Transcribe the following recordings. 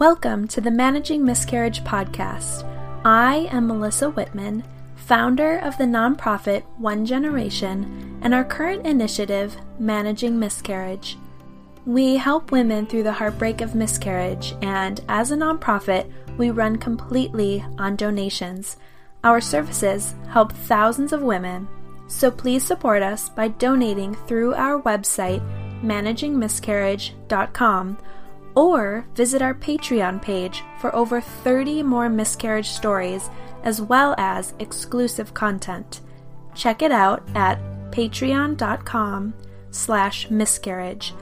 Welcome to the Managing Miscarriage podcast. I am Melissa Wittman, founder of the nonprofit One Generation and our current initiative, Managing Miscarriage. We help women through the heartbreak of miscarriage, and as a nonprofit, we run completely on donations. Our services help thousands of women, so please support us by donating through our website, managingmiscarriage.com or visit our Patreon page for over 30 more miscarriage stories as well as exclusive content. Check it out at patreon.com slash miscarriage.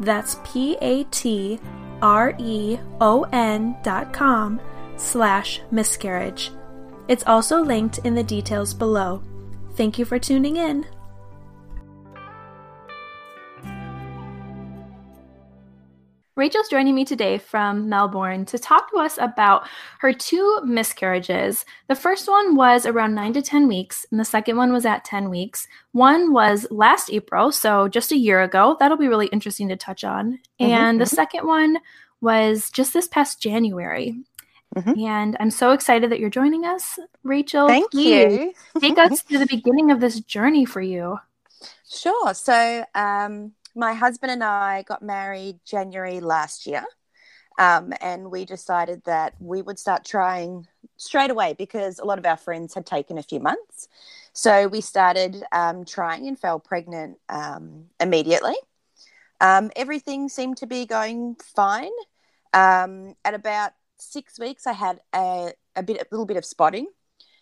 That's P-A-T-R-E-O-N dot com slash miscarriage. It's also linked in the details below. Thank you for tuning in. Rachel's joining me today from Melbourne to talk to us about her two miscarriages. The first one was around nine to 10 weeks, and the second one was at 10 weeks. One was last April, so just a year ago. That'll be really interesting to touch on. Mm-hmm, and the mm-hmm. second one was just this past January. Mm-hmm. And I'm so excited that you're joining us, Rachel. Thank you. take us to the beginning of this journey for you. Sure. So, um, my husband and I got married January last year. Um, and we decided that we would start trying straight away because a lot of our friends had taken a few months. So we started um, trying and fell pregnant um, immediately. Um, everything seemed to be going fine. Um, at about six weeks, I had a, a bit, a little bit of spotting,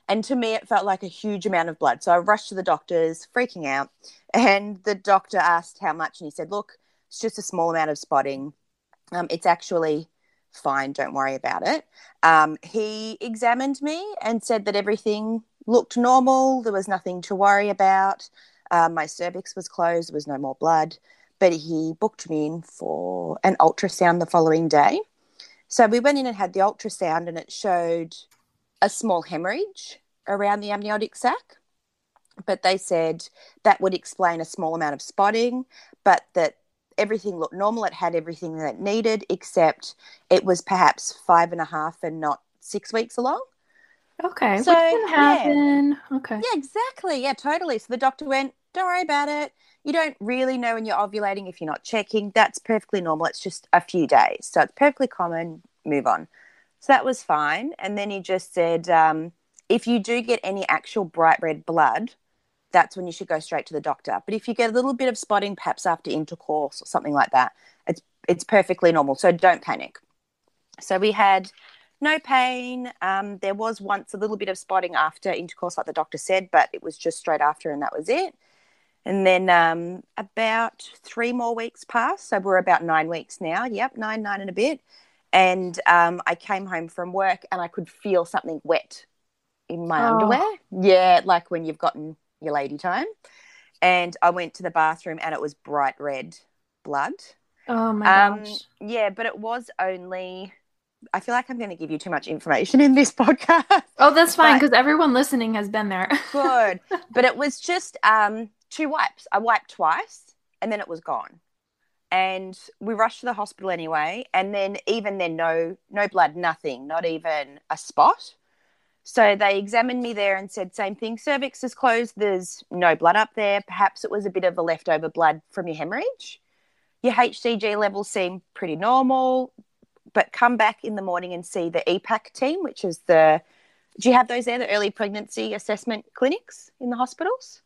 and to me, it felt like a huge amount of blood. So I rushed to the doctors, freaking out. And the doctor asked how much, and he said, Look, it's just a small amount of spotting. Um, it's actually fine. Don't worry about it. Um, he examined me and said that everything looked normal. There was nothing to worry about. Um, my cervix was closed. There was no more blood. But he booked me in for an ultrasound the following day. So we went in and had the ultrasound, and it showed a small hemorrhage around the amniotic sac. But they said that would explain a small amount of spotting, but that everything looked normal. It had everything that it needed, except it was perhaps five and a half and not six weeks along. Okay. So, can happen. Yeah. Okay. Yeah, exactly. Yeah, totally. So the doctor went, don't worry about it. You don't really know when you're ovulating if you're not checking. That's perfectly normal. It's just a few days. So it's perfectly common. Move on. So that was fine. And then he just said, um, if you do get any actual bright red blood, that's when you should go straight to the doctor. But if you get a little bit of spotting, perhaps after intercourse or something like that, it's it's perfectly normal. So don't panic. So we had no pain. Um, there was once a little bit of spotting after intercourse, like the doctor said, but it was just straight after, and that was it. And then um, about three more weeks passed. So we're about nine weeks now. Yep, nine, nine and a bit and um, I came home from work and I could feel something wet in my oh. underwear. Yeah, like when you've gotten your lady time. And I went to the bathroom and it was bright red blood. Oh my um, gosh. Yeah, but it was only. I feel like I'm going to give you too much information in this podcast. Oh, that's fine because everyone listening has been there. good, but it was just um, two wipes. I wiped twice, and then it was gone and we rushed to the hospital anyway and then even then no no blood nothing not even a spot. So they examined me there and said same thing cervix is closed there's no blood up there. Perhaps it was a bit of a leftover blood from your hemorrhage. Your hcg levels seem pretty normal but come back in the morning and see the epac team which is the do you have those there the early pregnancy assessment clinics in the hospitals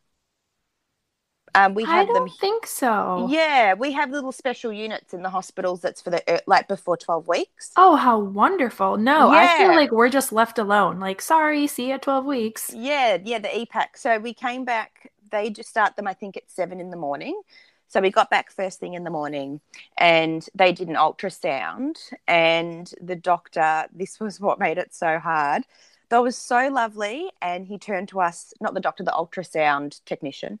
um, we have I don't them. think so. Yeah, we have little special units in the hospitals. That's for the like before twelve weeks. Oh, how wonderful! No, yeah. I feel like we're just left alone. Like, sorry, see you at twelve weeks. Yeah, yeah, the EPAC. So we came back. They just start them, I think, at seven in the morning. So we got back first thing in the morning, and they did an ultrasound. And the doctor, this was what made it so hard. That was so lovely, and he turned to us, not the doctor, the ultrasound technician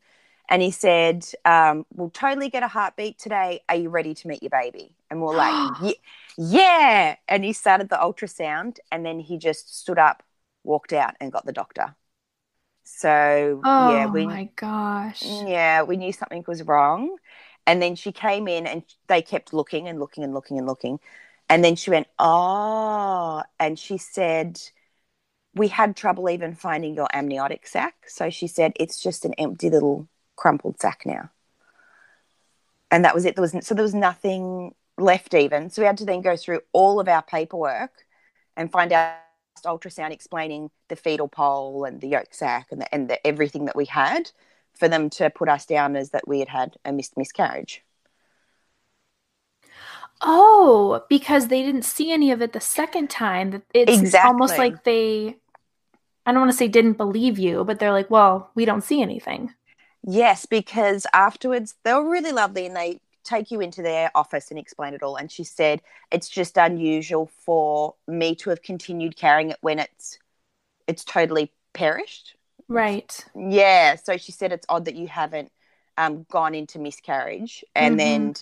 and he said, um, "We'll totally get a heartbeat today. Are you ready to meet your baby?" And we're like, yeah, "Yeah!" And he started the ultrasound, and then he just stood up, walked out, and got the doctor. So oh, yeah, we my gosh, yeah, we knew something was wrong. And then she came in, and they kept looking and looking and looking and looking. And then she went, Oh, and she said, We had trouble even finding your amniotic sac. So she said, It's just an empty little crumpled sac now. And that was it. There wasn't so there was nothing left even. So we had to then go through all of our paperwork and find out ultrasound explaining the fetal pole and the yolk sac and the, and the, everything that we had for them to put us down as that we had had a missed miscarriage. Oh, because they didn't see any of it the second time. It's Exactly. almost like they, I don't want to say didn't believe you, but they're like, well, we don't see anything. Yes, because afterwards they were really lovely and they take you into their office and explain it all. And she said it's just unusual for me to have continued carrying it when it's it's totally perished. Right. Yeah. So she said it's odd that you haven't um, gone into miscarriage. And Mhm. then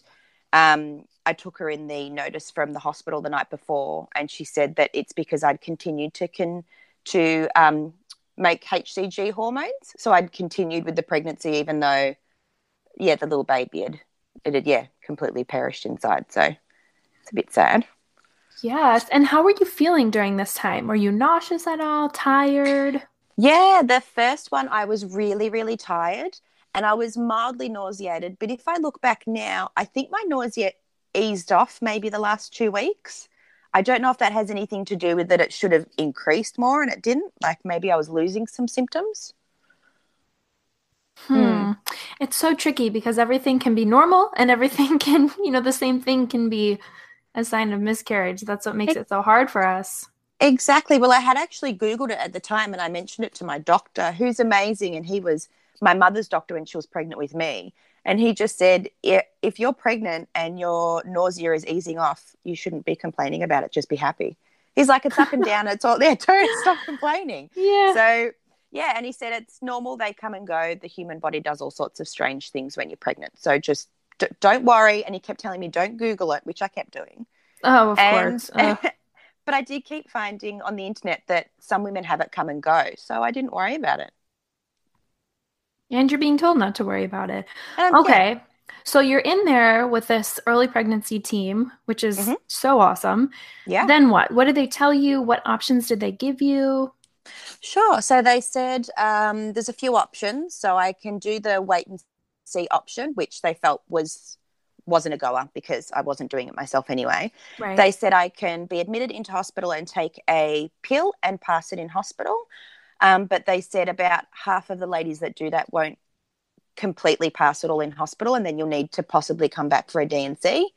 um, I took her in the notice from the hospital the night before, and she said that it's because I'd continued to con- to um, make HCG hormones. So I'd continued with the pregnancy, even though, yeah, the little baby had it had yeah completely perished inside. So it's a bit sad. Yes. And how were you feeling during this time? Were you nauseous at all? Tired? Yeah, the first one I was really, really tired and I was mildly nauseated. But if I look back now, I think my nausea eased off maybe the last two weeks. I don't know if that has anything to do with that it should have increased more and it didn't. Like maybe I was losing some symptoms. Hmm. It's so tricky because everything can be normal and everything can, you know, the same thing can be a sign of miscarriage. That's what makes it so hard for us. Exactly. Well, I had actually Googled it at the time and I mentioned it to my doctor, who's amazing. And he was my mother's doctor when she was pregnant with me. And he just said, if you're pregnant and your nausea is easing off, you shouldn't be complaining about it. Just be happy. He's like, it's up and down. It's all there. Don't stop complaining. Yeah. So, yeah. And he said, it's normal. They come and go. The human body does all sorts of strange things when you're pregnant. So just d- don't worry. And he kept telling me, don't Google it, which I kept doing. oh, of And, course. Ugh. Uh-huh. but I did keep finding on the internet that some women have it come and go. So I didn't worry about it. And you're being told not to worry about it. Okay. So you're in there with this early pregnancy team, which is Mhm. so awesome. Yeah. Then what? What did they tell you? What options did they give you? Sure. So they said um, there's a few options. So I can do the wait and see option, which they felt was wasn't a goer because I wasn't doing it myself anyway. Right. They said I can be admitted into hospital and take a pill and pass it in hospital. Um, but they said about half of the ladies that do that won't completely pass it all in hospital, and then you'll need to possibly come back for a D&C.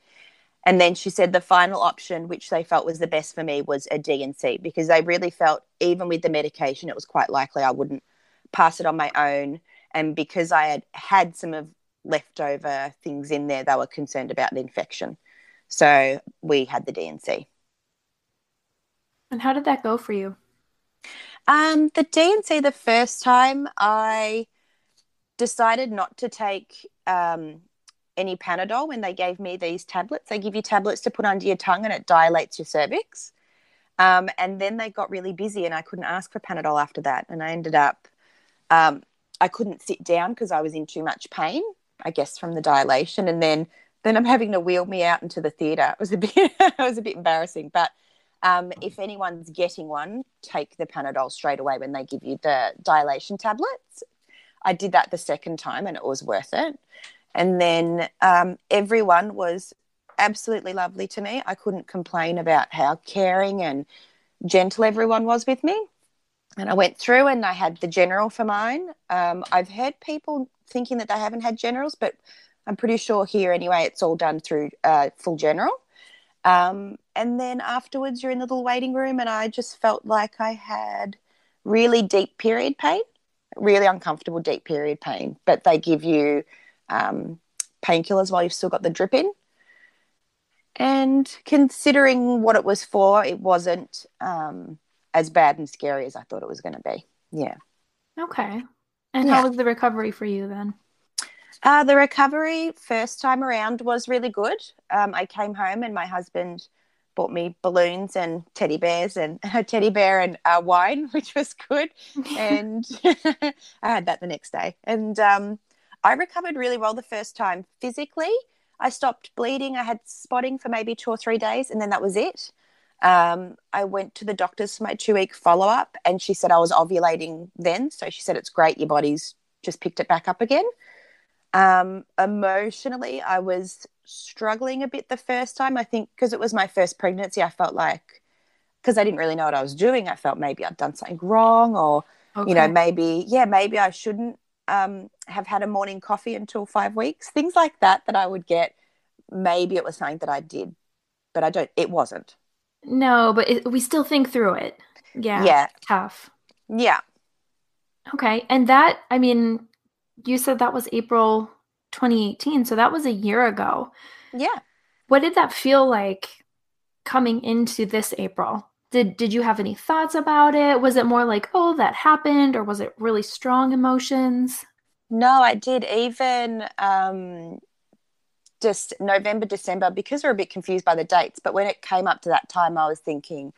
And then she said the final option, which they felt was the best for me, was a D&C because they really felt, even with the medication, it was quite likely I wouldn't pass it on my own. And because I had had some of leftover things in there, they were concerned about infection. So we had the D&C. and how did that go for you? Um, the D&C, the first time I decided not to take um, any Panadol when they gave me these tablets. They give you tablets to put under your tongue and it dilates your cervix. Um, and then they got really busy and I couldn't ask for Panadol after that. And I ended up, um, I couldn't sit down because I was in too much pain, I guess, from the dilation. And then, then I'm having to wheel me out into the theatre. It was a bit, it was a bit embarrassing, but um, if anyone's getting one, take the Panadol straight away when they give you the dilation tablets. I did that the second time and it was worth it. And then um, everyone was absolutely lovely to me. I couldn't complain about how caring and gentle everyone was with me. And I went through and I had the general for mine. Um, I've heard people thinking that they haven't had generals, but I'm pretty sure here anyway, it's all done through uh, full general. Um, and then afterwards, you're in the little waiting room, and I just felt like I had really deep period pain, really uncomfortable deep period pain. But they give you um, painkillers while you've still got the drip in. And considering what it was for, it wasn't um, as bad and scary as I thought it was going to be. Yeah. Okay. And Yeah. how was the recovery for you then? Uh, the recovery first time around was really good. Um, I came home and my husband bought me balloons and teddy bears and a teddy bear and uh, wine, which was good. And I had that the next day. And um, I recovered really well the first time. Physically, I stopped bleeding. I had spotting for maybe two or three days, and then that was it. Um, I went to the doctors for my two week follow up, and she said I was ovulating then. So she said, It's great, your body's just picked it back up again. Um, emotionally, I was struggling a bit the first time. I think because it was my first pregnancy, I felt like, because I didn't really know what I was doing, I felt maybe I'd done something wrong, or, okay. you know, maybe, yeah, maybe I shouldn't um, have had a morning coffee until five weeks. Things like that that I would get. Maybe it was something that I did, but I don't, it wasn't. No, but it, we still think through it. Yeah. Yeah. Tough. Yeah. Okay. And that, I mean, you said that was April 2018. So that was a year ago. Yeah. What did that feel like coming into this April? Did did you have any thoughts about it? Was it more like, oh, that happened, or was it really strong emotions? No, I did. Even um, just November, December, because we're a bit confused by the dates. But when it came up to that time, I was thinking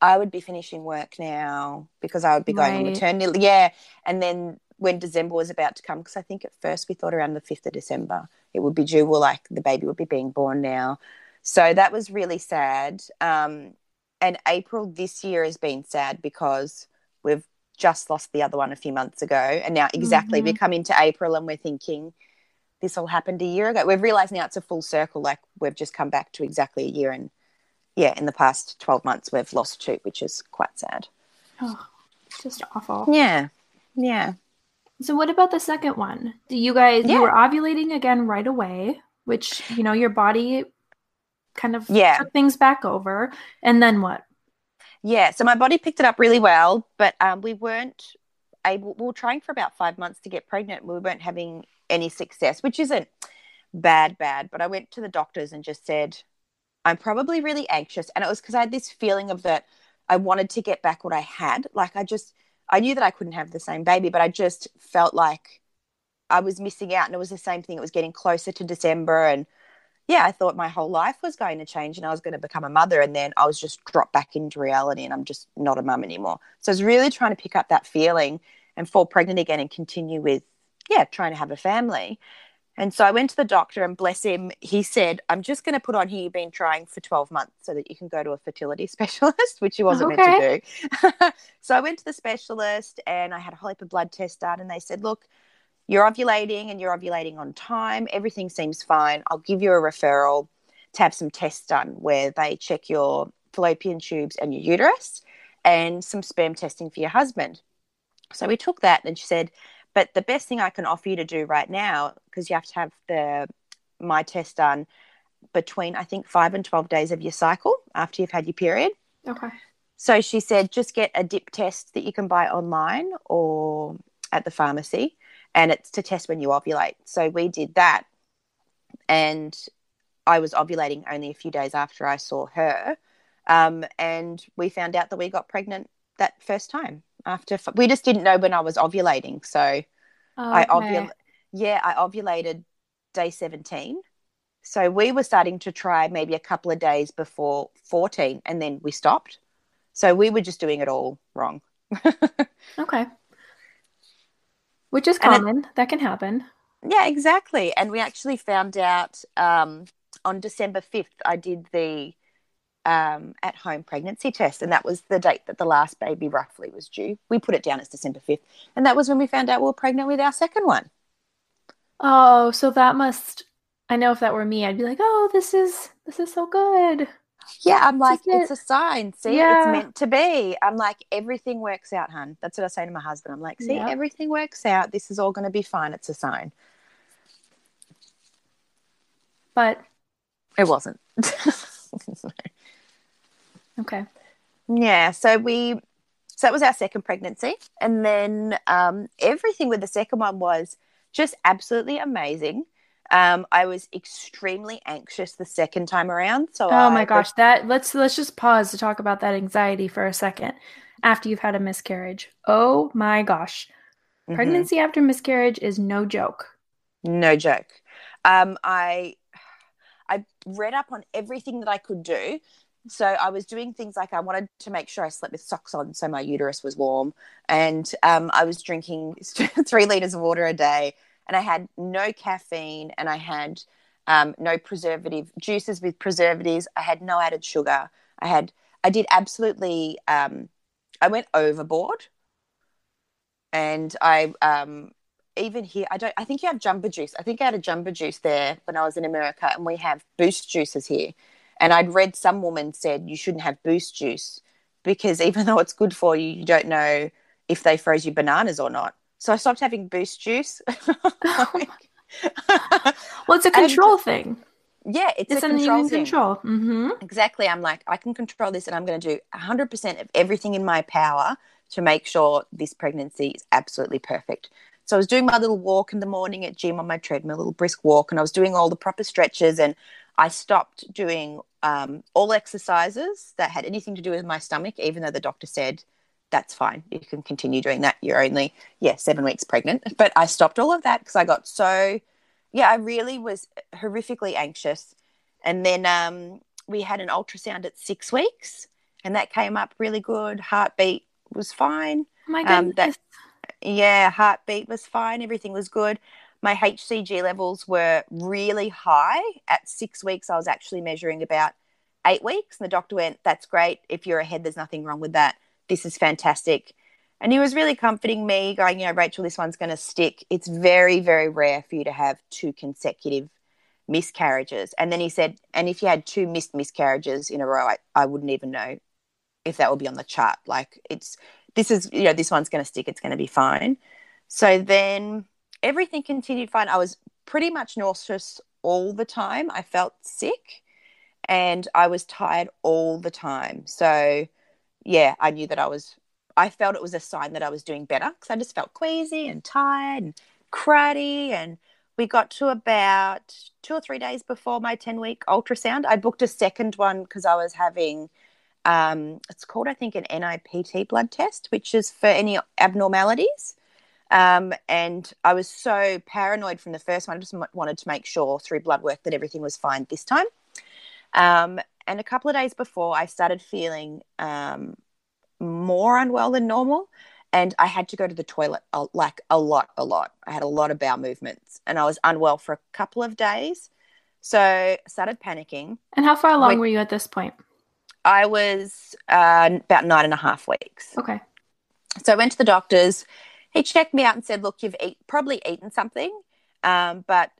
I would be finishing work now because I would be going right. on maternity. Yeah, and then when December was about to come, because I think at first we thought around the fifth of December it would be due. Well, like the baby would be being born now, so that was really sad. Um, and April this year has been sad because we've just lost the other one a few months ago, and now exactly mm-hmm. we come into April and we're thinking this all happened a year ago. We've realised now it's a full circle. Like we've just come back to exactly a year, and yeah, in the past twelve months we've lost two, which is quite sad. Oh, just awful. Yeah, yeah. So what about the second one? Do you guys yeah. you were ovulating again right away, which you know your body kind of yeah. took things back over, and then what? Yeah, so my body picked it up really well, but um, we weren't able. We were trying for about five months to get pregnant. We weren't having any success, which isn't bad, bad. But I went to the doctors and just said, I'm probably really anxious. And it was because I had this feeling of that I wanted to get back what I had. Like I just, I knew that I couldn't have the same baby, but I just felt like I was missing out. And it was the same thing. It was getting closer to December. And yeah, I thought my whole life was going to change and I was going to become a mother. And then I was just dropped back into reality and I'm just not a mum anymore. So I was really trying to pick up that feeling and fall pregnant again and continue with yeah, trying to have a family. And so I went to the doctor, and bless him, he said, I'm just going to put on here you've been trying for 12 months so that you can go to a fertility specialist, which he wasn't okay. meant to do. so I went to the specialist and I had a whole heap of blood tests done, and they said, Look, you're ovulating and you're ovulating on time. Everything seems fine. I'll give you a referral to have some tests done where they check your fallopian tubes and your uterus and some sperm testing for your husband. So we took that, and she said, but the best thing I can offer you to do right now, because you have to have the my test done between I think five and twelve days of your cycle after you've had your period. Okay. So she said, just get a dip test that you can buy online or at the pharmacy, and it's to test when you ovulate. So we did that, and I was ovulating only a few days after I saw her, um, and we found out that we got pregnant that first time after we just didn't know when I was ovulating. So okay. I ovul yeah, I ovulated day 17. So we were starting to try maybe a couple of days before 14 and then we stopped. So we were just doing it all wrong. okay. Which is common. It, that can happen. Yeah, exactly. And we actually found out um, on December 5th, I did the um, at home pregnancy test. And that was the date that the last baby roughly was due. We put it down as December 5th. And that was when we found out we were pregnant with our second one. Oh, so that must, I know if that were me, I'd be like, oh, this is, this is so good. Yeah, I'm like, it? it's a sign. See, yeah. it's meant to be. I'm like, everything works out, hun. That's what I say to my husband. I'm like, see, yeah. everything works out. This is all going to be fine. It's a sign. But it wasn't. Okay. Yeah. So we, so that was our second pregnancy. And then um, everything with the second one was just absolutely amazing. Um, I was extremely anxious the second time around. So oh I, my gosh, that let's let's just pause to talk about that anxiety for a second. After you've had a miscarriage, oh my gosh, mm-hmm. pregnancy after miscarriage is no joke. No joke. Um, I I read up on everything that I could do so I was doing things like I wanted to make sure I slept with socks on so my uterus was warm. And um, I was drinking three liters of water a day. And I had no caffeine and I had um, no preservative juices with preservatives. I had no added sugar. I had, I did absolutely, um, I went overboard. And I, um, even here, I don't, I think you have Jamba Juice. I think I had a Jamba Juice there when I was in America, and we have boost juices here. And I'd read some woman said you shouldn't have boost juice because even though it's good for you, you don't know if they froze your bananas or not. So I stopped having boost juice. well, it's a control and, thing. Yeah, it's, it's a can thing. control. Mm-hmm. Exactly. I'm like, I can control this, and I'm going to do 100% of everything in my power to make sure this pregnancy is absolutely perfect. So I was doing my little walk in the morning at gym on my treadmill, a little brisk walk, and I was doing all the proper stretches. And I stopped doing um, all exercises that had anything to do with my stomach, even though the doctor said that's fine. You can continue doing that. You're only, yeah, seven weeks pregnant. But I stopped all of that because I got so, yeah, I really was horrifically anxious. And then um, we had an ultrasound at six weeks, and that came up really good. Heartbeat was fine. Oh my goodness. Um, that, yeah, heartbeat was fine. Everything was good. My HCG levels were really high. At six weeks, I was actually measuring about eight weeks. And the doctor went, That's great. If you're ahead, there's nothing wrong with that this is fantastic. And he was really comforting me, going, you know, Rachel, this one's going to stick. It's very, very rare for you to have two consecutive miscarriages. And then he said, and if you had two missed miscarriages in a row, I, I wouldn't even know if that would be on the chart. Like it's, this is, you know, this one's going to stick. It's going to be fine. So then everything continued fine. I was pretty much nauseous all the time. I felt sick and I was tired all the time. So, yeah, I knew that I was, I felt it was a sign that I was doing better because I just felt queasy and tired and cruddy. And we got to about two or three days before my 10 week ultrasound. I booked a second one because I was having, um, it's called, I think, an NIPT blood test, which is for any abnormalities. Um, and I was so paranoid from the first one. I just wanted to make sure through blood work that everything was fine this time. Um, and a couple of days before, I started feeling um, more unwell than normal. And I had to go to the toilet like a lot, a lot. I had a lot of bowel movements and I was unwell for a couple of days. So I started panicking. And how far along we, were you at this point? I was uh, about nine and a half weeks. Okay. So I went to the doctor's. He checked me out and said, Look, you've eat, probably eaten something, um, but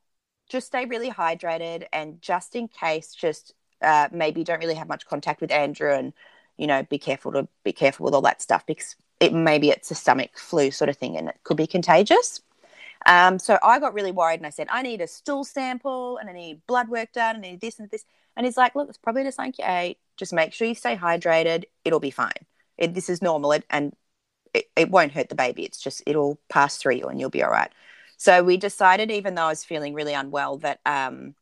just stay really hydrated and just in case, just uh, maybe don't really have much contact with Andrew and you know be careful to be careful with all that stuff because it maybe it's a stomach flu sort of thing and it could be contagious. Um, so I got really worried and I said I need a stool sample and I need blood work done and I need this and this. And he's like look it's probably just like you ate. Just make sure you stay hydrated. It'll be fine. It, this is normal. And it, it won't hurt the baby it's just it'll pass through you and you'll be all right so we decided even though I was feeling really unwell that um,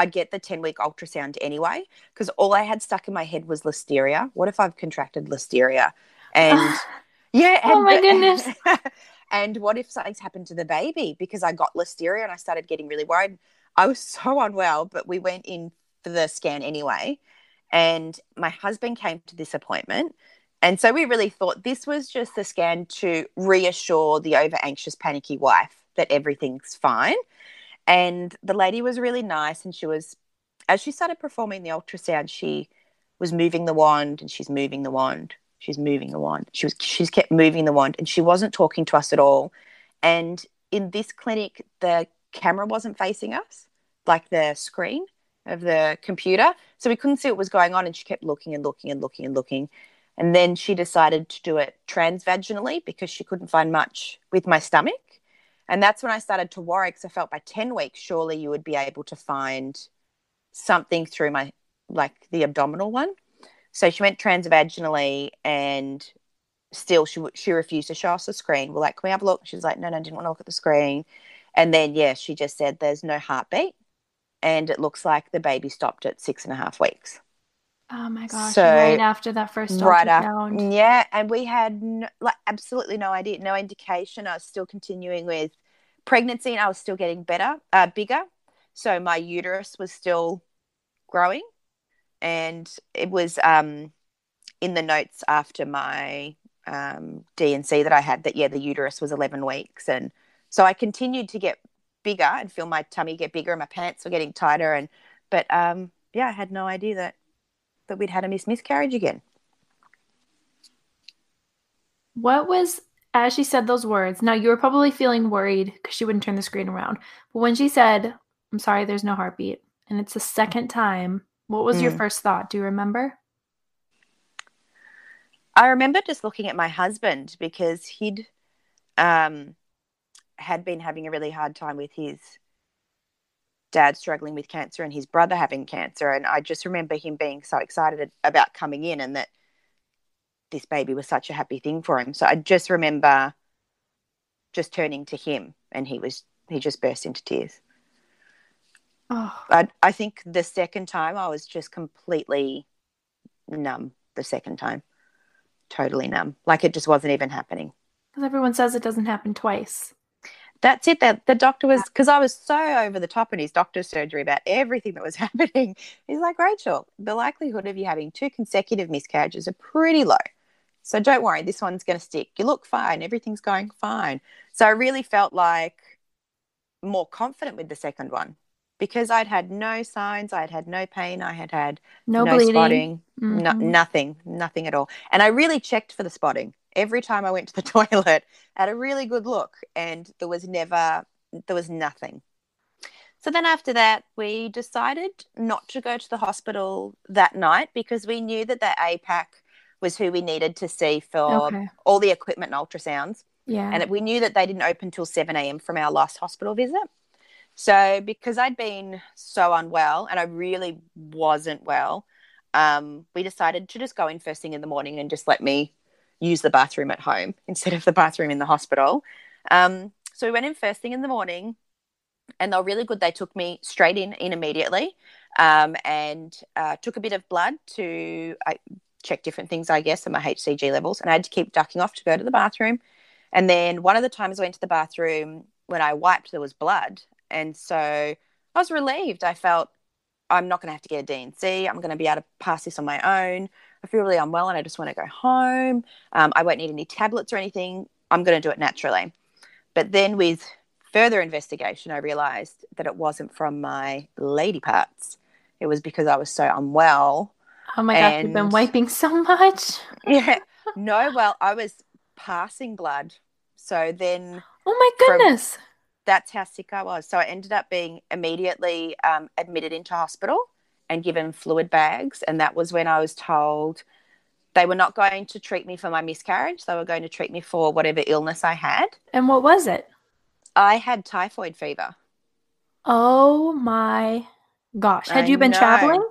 I'd get the 10 week ultrasound anyway, because all I had stuck in my head was listeria. What if I've contracted listeria? And yeah. And, oh my goodness. and what if something's happened to the baby? Because I got listeria and I started getting really worried. I was so unwell, but we went in for the scan anyway. And my husband came to this appointment. And so we really thought this was just the scan to reassure the over anxious, panicky wife that everything's fine. And the lady was really nice. And she was, as she started performing the ultrasound, she was moving the wand and she's moving the wand. She's moving the wand. She was, she's kept moving the wand and she wasn't talking to us at all. And in this clinic, the camera wasn't facing us, like the screen of the computer. So we couldn't see what was going on. And she kept looking and looking and looking and looking. And then she decided to do it transvaginally because she couldn't find much with my stomach. And that's when I started to worry because I felt by 10 weeks, surely you would be able to find something through my, like the abdominal one. So she went transvaginally and still she, she refused to show us the screen. We're like, can we have a look? She was like, no, no, I didn't want to look at the screen. And then, yeah, she just said there's no heartbeat. And it looks like the baby stopped at six and a half weeks. Oh my gosh! So, right after that first right after, yeah, and we had no, like absolutely no idea, no indication. I was still continuing with pregnancy, and I was still getting better, uh, bigger. So my uterus was still growing, and it was um, in the notes after my um, D&C that I had that yeah, the uterus was eleven weeks, and so I continued to get bigger and feel my tummy get bigger and my pants were getting tighter. And but um, yeah, I had no idea that that we'd had a miscarriage again. What was as she said those words? Now you were probably feeling worried because she wouldn't turn the screen around. But when she said, "I'm sorry, there's no heartbeat," and it's the second time, what was mm. your first thought? Do you remember? I remember just looking at my husband because he'd um, had been having a really hard time with his dad struggling with cancer and his brother having cancer. And I just remember him being so excited about coming in and that this baby was such a happy thing for him. So I just remember just turning to him and he was, he just burst into tears. Oh. I, I think the second time I was just completely numb the second time. Totally numb. Like it just wasn't even happening. Because everyone says it doesn't happen twice. That's it. That the doctor was because I was so over the top in his doctor's surgery about everything that was happening. He's like, Rachel, the likelihood of you having two consecutive miscarriages are pretty low. So don't worry, this one's going to stick. You look fine. Everything's going fine. So I really felt like more confident with the second one because I'd had no signs, I'd had no pain, I had had no, no spotting, mm-hmm. no, nothing, nothing at all. And I really checked for the spotting every time I went to the toilet. I had a really good look, and there was never, there was nothing. So then after that, we decided not to go to the hospital that night because we knew that the APAC was who we needed to see for okay. all the equipment and ultrasounds. Yeah. And we knew that they didn't open till 7 a.m. from our last hospital visit. So, because I'd been so unwell and I really wasn't well, um, we decided to just go in first thing in the morning and just let me use the bathroom at home instead of the bathroom in the hospital. Um, so we went in first thing in the morning, and they were really good. They took me straight in in immediately, um, and uh, took a bit of blood to uh, check different things, I guess, and my HCG levels. And I had to keep ducking off to go to the bathroom. And then one of the times I went to the bathroom, when I wiped, there was blood, and so I was relieved. I felt I'm not going to have to get a D&C. I'm going to be able to pass this on my own. I feel really unwell and I just want to go home. Um, I won't need any tablets or anything. I'm going to do it naturally. But then with further investigation, I realized that it wasn't from my lady parts. It was because I was so unwell. Oh my and... God, you've been wiping so much. yeah. No, well, I was passing blood. So then. Oh my goodness. From, that's how sick I was. So I ended up being immediately um, admitted into hospital and given fluid bags. And that was when I was told they were not going to treat me for my miscarriage. They were going to treat me for whatever illness I had. And what was it? I had typhoid fever. Oh my gosh. Had I you been know. traveling?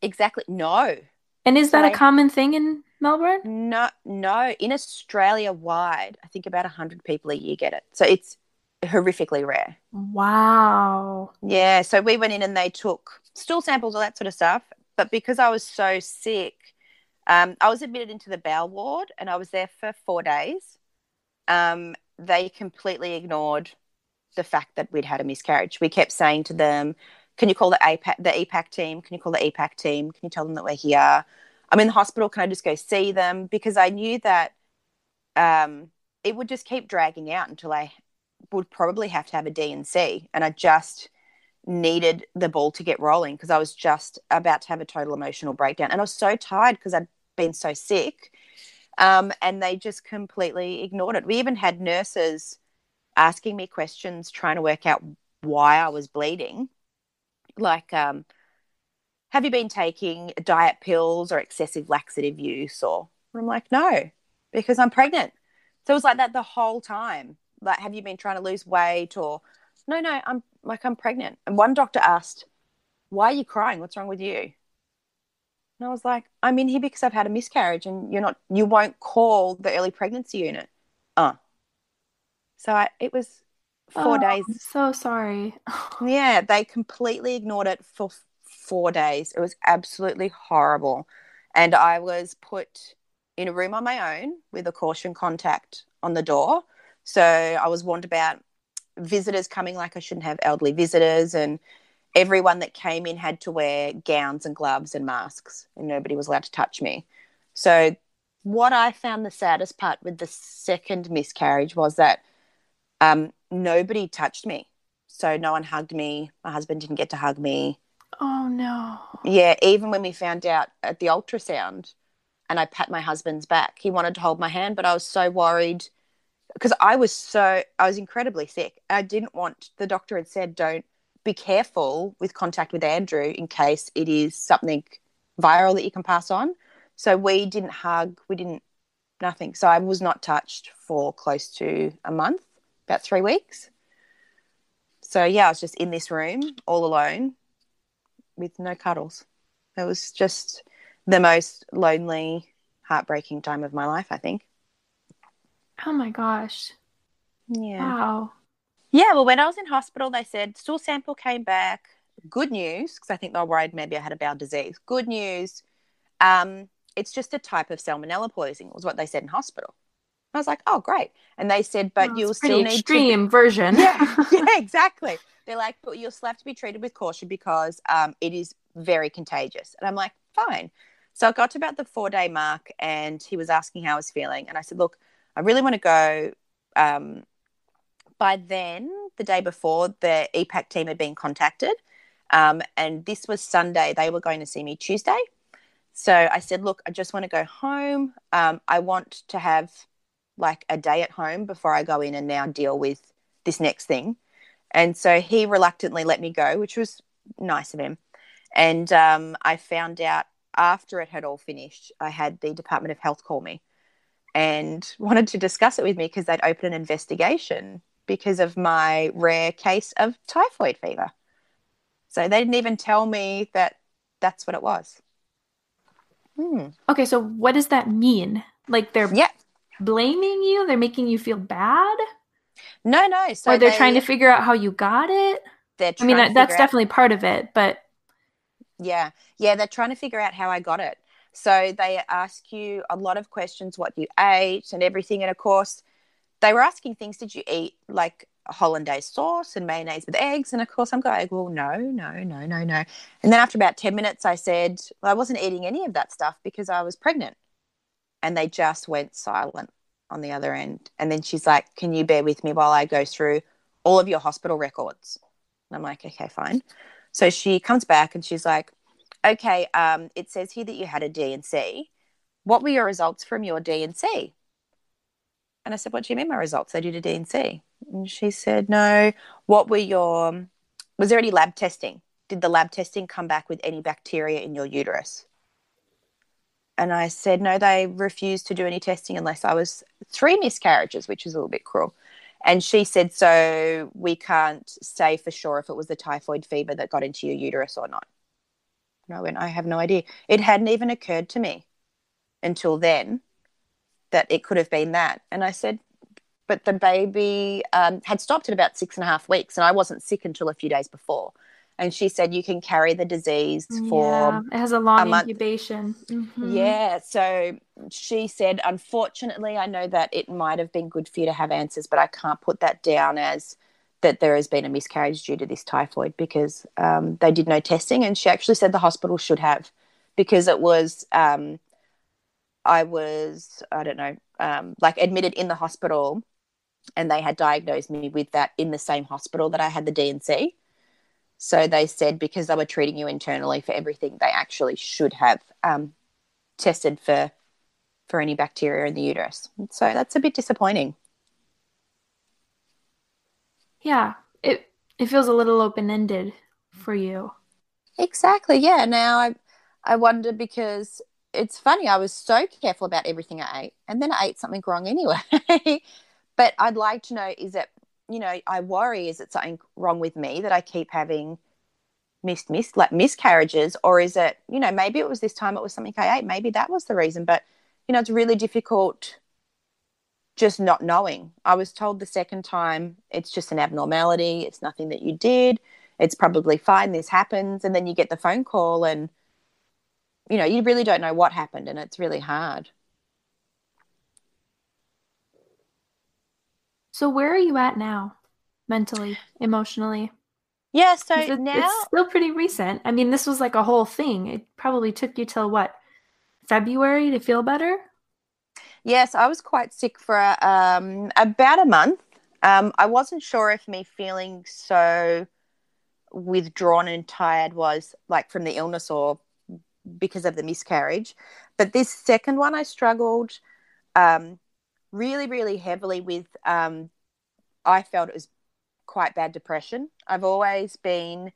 Exactly. No. And is that a common thing in Melbourne? No, no. In Australia wide, I think about 100 people a year get it. So it's horrifically rare. Wow. Yeah. So we went in and they took stool samples, all that sort of stuff. But because I was so sick, um, I was admitted into the bowel ward and I was there for four days. Um, they completely ignored the fact that we'd had a miscarriage. We kept saying to them, "Can you call the APAC, the EPAC team? Can you call the EPAC team? Can you tell them that we're here? I'm in the hospital. Can I just go see them?" Because I knew that um, it would just keep dragging out until I would probably have to have a D&C, and I just needed the ball to get rolling because I was just about to have a total emotional breakdown, and I was so tired because I'd been so sick, um, and they just completely ignored it. We even had nurses asking me questions, trying to work out why I was bleeding, like. Um, have you been taking diet pills or excessive laxative use or i'm like no because i'm pregnant so it was like that the whole time like have you been trying to lose weight or no no i'm like i'm pregnant. And one doctor asked why are you crying? What's wrong with you? And i was like i'm in here because i've had a miscarriage and you're not you won't call the early pregnancy unit. Uh. So I, it was four oh, days. I'm so sorry. Yeah they completely ignored it for four days. It was absolutely horrible. And i was put in a room on my own with a caution contact on the door so I was warned about visitors coming like I shouldn't have elderly visitors, and everyone that came in had to wear gowns and gloves and masks, and nobody was allowed to touch me. So, what I found the saddest part with the second miscarriage was that um, nobody touched me. So no one hugged me. My husband didn't get to hug me. Oh no. Yeah, even when we found out at the ultrasound and I pat my husband's back, he wanted to hold my hand, but I was so worried because I was so I was incredibly sick. I didn't want the doctor had said don't be careful with contact with Andrew in case it is something viral that you can pass on. So we didn't hug, we didn't nothing. So I was not touched for close to a month, about 3 weeks. So yeah, I was just in this room all alone with no cuddles. It was just the most lonely, heartbreaking time of my life, I think. Oh my gosh. Yeah. Wow. Yeah, well, when I was in hospital, they said stool sample came back. Good news, because I think they were worried maybe I had a bowel disease. Good news, um, it's just a type of salmonella poisoning, was what they said in hospital. I was like, oh, great. And they said, but Well, you'll it's still need extreme to. version. Yeah, yeah, exactly. They're like, but you'll still have to be treated with caution because um, it is very contagious. And I'm like, fine. So I got to about the four day mark and he was asking how I was feeling. And I said, look, I really want to go. Um, by then, the day before, the EPAC team had been contacted. Um, and this was Sunday. They were going to see me Tuesday. So I said, look, I just want to go home. Um, I want to have like a day at home before I go in and now deal with this next thing. And so he reluctantly let me go, which was nice of him. And um, I found out after it had all finished, I had the Department of Health call me and wanted to discuss it with me because they'd opened an investigation because of my rare case of typhoid fever. So they didn't even tell me that that's what it was. Hmm. Okay, so what does that mean? Like they're Yeah. blaming you? They're making you feel bad? No, no. So or they're they, trying to figure out how you got it? They're I mean, that, that's out- definitely part of it, but Yeah, yeah, they're trying to figure out how I got it. So they ask you a lot of questions, what you ate and everything. And of course, they were asking things. Did you eat like hollandaise sauce and mayonnaise with eggs? And of course, I'm going, well, no, no, no, no, no. And then after about 10 minutes, I said, well, I wasn't eating any of that stuff because I was pregnant. And they just went silent on the other end. And then she's like, can you bear with me while I go through all of your hospital records? And I'm like, okay, fine. So she comes back and she's like, okay, um, it says here that you had a C. What were your results from your D&C? And I said, what do you mean my results? They did a C." And she said, no. What were your, was there any lab testing? Did the lab testing come back with any bacteria in your uterus? And I said, no, they refused to do any testing unless I was three miscarriages, which is a little bit cruel. And she said, so we can't say for sure if it was the typhoid fever that got into your uterus or not. And I went, I have no idea. It hadn't even occurred to me until then that it could have been that. And I said, but the baby um, had stopped at about six and a half weeks, and I wasn't sick until a few days before. And she said, you can carry the disease for yeah, it has a long month. incubation. Mhm. yeah. So she said, unfortunately, I know that it might have been good for you to have answers, but I can't put that down as that there has been a miscarriage due to this typhoid because um, they did no testing. And she actually said the hospital should have because it was, um, I was, I don't know, um, like admitted in the hospital and they had diagnosed me with that in the same hospital that I had the D&C. So they said because they were treating you internally for everything, they actually should have um, tested for for any bacteria in the uterus. So that's a bit disappointing. Yeah, it it feels a little open ended for you. Exactly. Yeah. Now I I wonder because it's funny. I was so careful about everything I ate, and then I ate something wrong anyway. but I'd like to know: is it you know I worry is it something wrong with me that I keep having missed missed like miscarriages, or is it you know maybe it was this time it was something I ate. Maybe that was the reason. But you know it's really difficult just not knowing. I was told the second time it's just an abnormality. It's nothing that you did. It's probably fine. This happens. And then you get the phone call and, you know, you really don't know what happened and it's really hard. So where are you at now, mentally, emotionally? Yeah. so it- now, it's still pretty recent. I mean, this was like a whole thing. It probably took you till what, February to feel better? Yes, I was quite sick for um, about a month. Um, I wasn't sure if me feeling so withdrawn and tired was like from the illness or because of the miscarriage. But this second one, I struggled um, really, really heavily with. Um, I felt it was quite bad depression. I've always been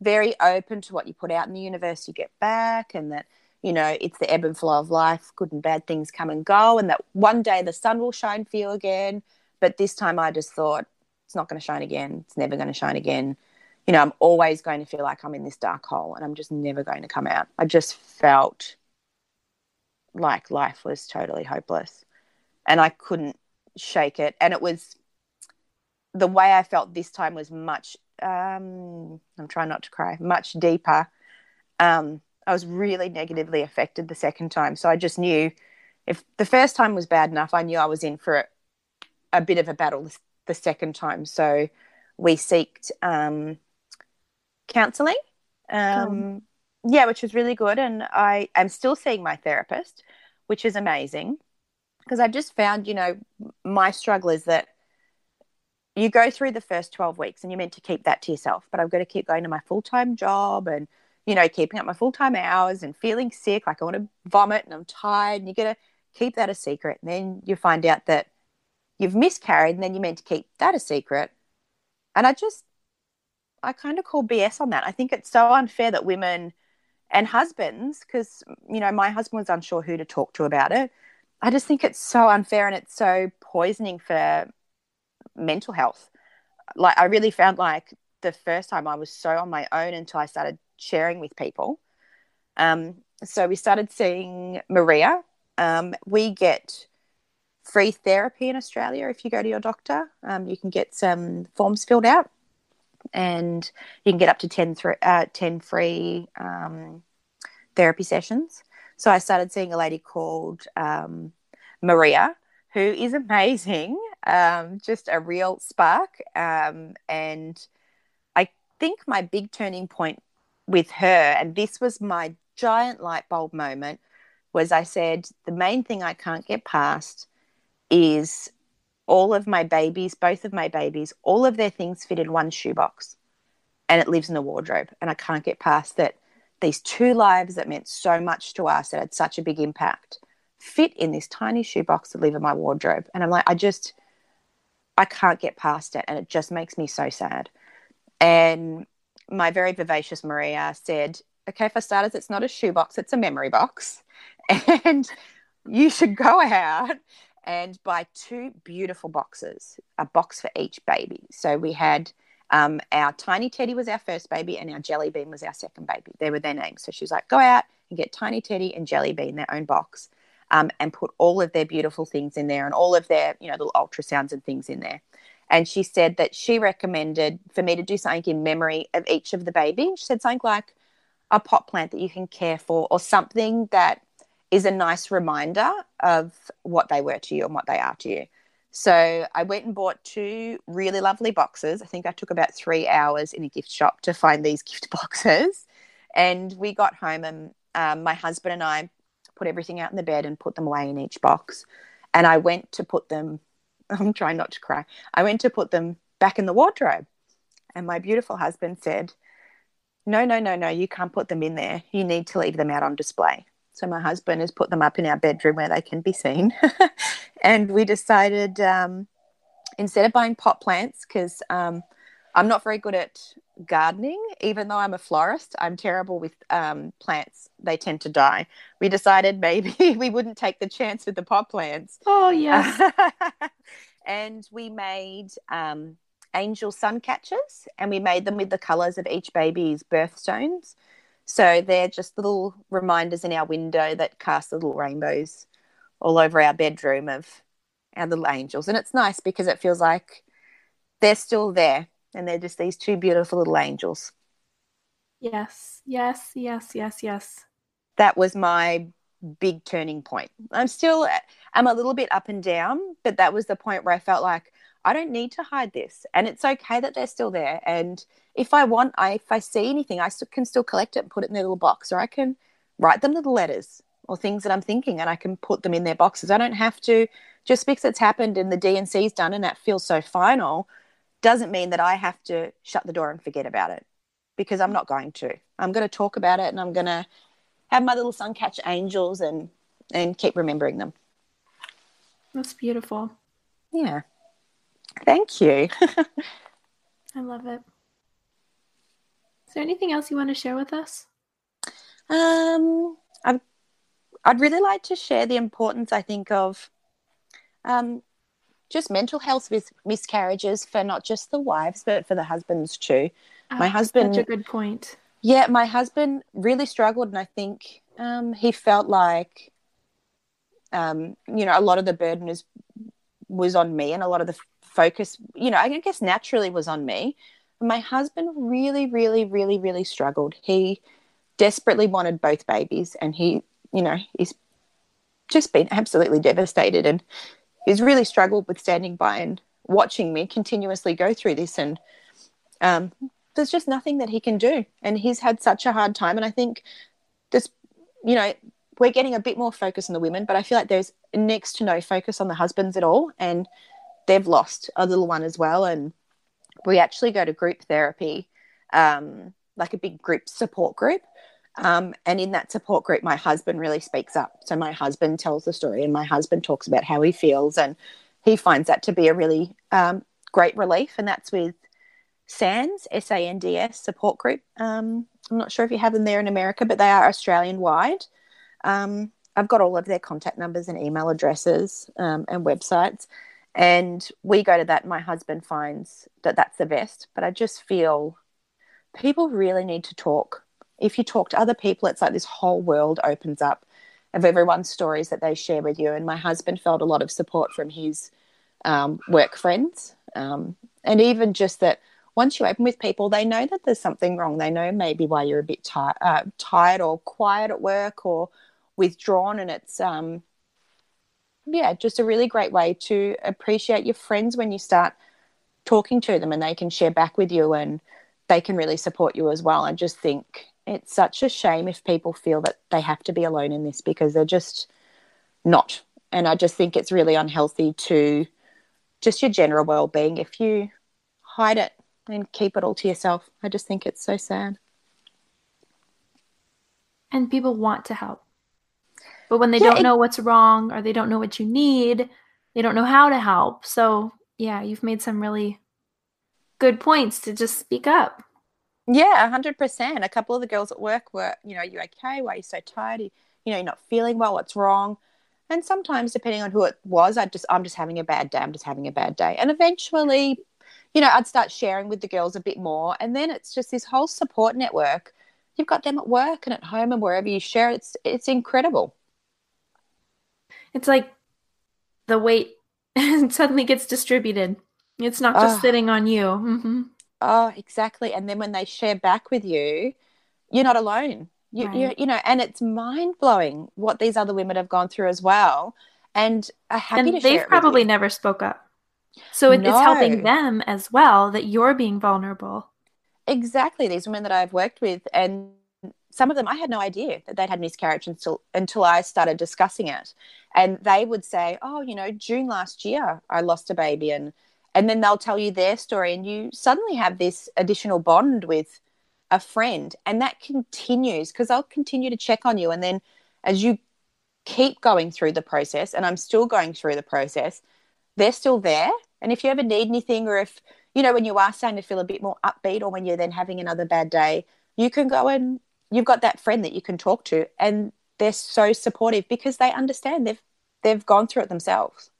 very open to what you put out in the universe, you get back, and that you know it's the ebb and flow of life. Good and bad things come and go, and that one day the sun will shine for you again. But this time, I just thought it's not going to shine again. It's never going to shine again you know, I'm always going to feel like I'm in this dark hole and I'm just never going to come out. I just felt like life was totally hopeless and I couldn't shake it. And it was the way I felt this time was much, um, I'm trying not to cry, much deeper. Um, I was really negatively affected the second time. So I just knew if the first time was bad enough, I knew I was in for a, a bit of a battle the second time. So we seeked um, counseling. Um, Yeah, which was really good. And I am still seeing my therapist, which is amazing because I've just found, you know, my struggle is that you go through the first 12 weeks and you're meant to keep that to yourself, but I've got to keep going to my full time job and, you know, keeping up my full time hours and feeling sick, like I want to vomit and I'm tired. And you're going to keep that a secret. And then you find out that you've miscarried and then you're meant to keep that a secret. And I just I kind of call BS on that. I think it's so unfair that women and husbands, because, you know, my husband was unsure who to talk to about it. I just think it's so unfair and it's so poisoning for mental health. Like, I really found like the first time I was so on my own until I started sharing with people. Um, so we started seeing Maria. Um, we get free therapy in Australia if you go to your doctor. Um, you can get some forms filled out and you can get up to 10, th- uh, 10 free um, therapy sessions. So I started seeing a lady called um, Maria, who is amazing, um, just a real spark. And I think my big turning point with her, and this was my giant light bulb moment, was I said, the main thing I can't get past is all of my babies, both of my babies, all of their things fit in one shoebox and it lives in the wardrobe. And I can't get past that these two lives that meant so much to us, that had such a big impact, fit in this tiny shoebox that live in my wardrobe. And I'm like, I just, I can't get past it. And it just makes me so sad. And my very vivacious Maria said, okay, for starters, it's not a shoebox, it's a memory box. And you should go out and buy two beautiful boxes, a box for each baby. So we had um, our tiny Teddy was our first baby, and our Jelly Bean was our second baby. They were their names. So she was like, go out and get Tiny Teddy and Jelly Bean their own box, um, and put all of their beautiful things in there and all of their you know little ultrasounds and things in there. And she said that she recommended for me to do something in memory of each of the baby. She said something like a pot plant that you can care for, or something that is a nice reminder of what they were to you and what they are to you. So I went and bought two really lovely boxes. I think I took about three hours in a gift shop to find these gift boxes. And we got home, and um, my husband and I put everything out in the bed and put them away in each box. And I went to put them, I'm trying not to cry, I went to put them back in the wardrobe. And my beautiful husband said, No, no, no, no, you can't put them in there. You need to leave them out on display. So my husband has put them up in our bedroom where they can be seen. and we decided um, instead of buying pot plants, because um, I'm not very good at gardening, even though I'm a florist, I'm terrible with um, plants. They tend to die. We decided maybe we wouldn't take the chance with the pot plants. Oh, yes. and we made um, angel sun catchers and we made them with the colors of each baby's birthstones. So they're just little reminders in our window that cast little rainbows all over our bedroom of our little angels. And it's nice because it feels like they're still there and they're just these two beautiful little angels. Yes, yes, yes, yes, yes. That was my big turning point. I'm still I'm a little bit up and down, but that was the point where I felt like I don't need to hide this and it's okay that they're still there and if I want, I if I see anything, I can still collect it and put it in their little box, or I can write them little letters or things that I'm thinking, and I can put them in their boxes. I don't have to just because it's happened and the D&C's done and that feels so final doesn't mean that I have to shut the door and forget about it because I'm not going to. I'm going to talk about it and I'm going to have my little sun catch angels and and keep remembering them. That's beautiful. Yeah. Thank you. I love it. Is there anything else you want to share with us? Um, I'd, I'd really like to share the importance, I think, of um, just mental health with miscarriages for not just the wives, but for the husbands too. Oh, my husband. Such a good point. Yeah, my husband really struggled, and I think um, he felt like, um, you know, a lot of the burden is was on me, and a lot of the focus, you know, I guess naturally was on me. My husband really, really, really, really struggled. He desperately wanted both babies, and he, you know, he's just been absolutely devastated, and he's really struggled with standing by and watching me continuously go through this, and um, there's just nothing that he can do, and he's had such a hard time, and I think this, you know, we're getting a bit more focus on the women, but I feel like there's next to no focus on the husbands at all, and they've lost a little one as well, and we actually go to group therapy, um, like a big group support group. Um, and in that support group, my husband really speaks up. So my husband tells the story, and my husband talks about how he feels, and he finds that to be a really um, great relief. And that's with SANDS, S A N D S support group. Um, I'm not sure if you have them there in America, but they are Australian wide. Um, I've got all of their contact numbers and email addresses um, and websites. And we go to that. My husband finds that that's the best. But I just feel people really need to talk. If you talk to other people, it's like this whole world opens up of everyone's stories that they share with you. And my husband felt a lot of support from his um, work friends. Um, and even just that once you open with people, they know that there's something wrong. They know maybe why you're a bit tired, uh, tired or quiet at work or withdrawn. And it's, um, yeah, just a really great way to appreciate your friends when you start talking to them and they can share back with you and they can really support you as well. I just think it's such a shame if people feel that they have to be alone in this because they're just not. And I just think it's really unhealthy to just your general well being if you hide it and keep it all to yourself. I just think it's so sad. And people want to help. But when they Yeah, don't it- know what's wrong or they don't know what you need, they don't know how to help. So, yeah, you've made some really good points to just speak up. Yeah, hundred percent. A couple of the girls at work were, you know, are you okay? Why are you so tired? You, you know, you're not feeling well. What's wrong? And sometimes, depending on who it was, I just, I'm just having a bad day. I'm just having a bad day. And eventually, you know, I'd start sharing with the girls a bit more, and then it's just this whole support network. You've got them at work and at home and wherever you share. It's, it's incredible. It's like the weight suddenly gets distributed. It's not just Ah. sitting on you. hmm Oh, exactly. And then when they share back with you, you're not alone. You, you, Right. you know, and it's mind blowing what these other women have gone through as well, and are happy And to share they've probably you. never spoke up. So it, it's helping them as well that you're being vulnerable. exactly these women that I've worked with, and some of them I had no idea that they'd had miscarriage until until I started discussing it, and they would say, "Oh, you know, June last year I lost a baby," and and then they'll tell you their story, and you suddenly have this additional bond with a friend, and that continues because i'll continue to check on you, and then as you keep going through the process, and I'm still going through the process, they're still there, and if you ever need anything, or if you know when you are starting to feel a bit more upbeat, or when you're then having another bad day, you can go and you've got that friend that you can talk to, and they're so supportive because they understand they've they've gone through it themselves.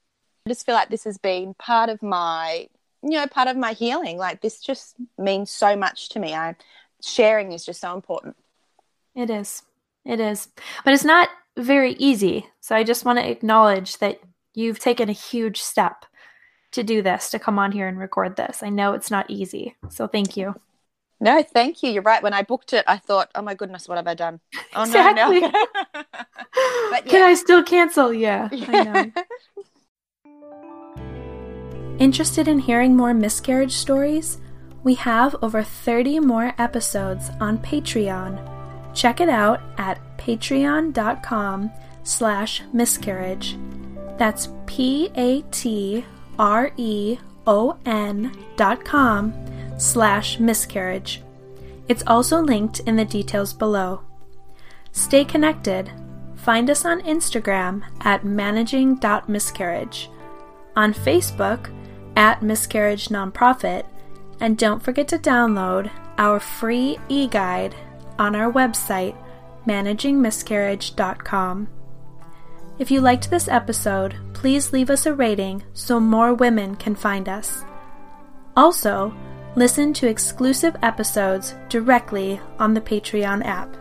I just feel like this has been part of my you know part of my healing. Like this just means so much to me. I sharing is just so important. It is. It is. But it's not very easy. So I just want to acknowledge that you've taken a huge step to do this, to come on here and record this. I know it's not easy. So thank you. No, thank you. You're right. When I booked it, I thought, oh my goodness, what have I done? Oh Exactly. no, no. but Can. I still cancel? Yeah. I know. Interested in hearing more miscarriage stories? We have over 30 more episodes on Patreon. Check it out at patreon.com slash miscarriage. That's P A T R E O N dot com slash miscarriage. It's also linked in the details below. Stay connected. Find us on Instagram at managing.miscarriage, on Facebook at Miscarriage Nonprofit, and don't forget to download our free e guide on our website, managingmiscarriage.com. If you liked this episode, please leave us a rating so more women can find us. Also, listen to exclusive episodes directly on the Patreon app.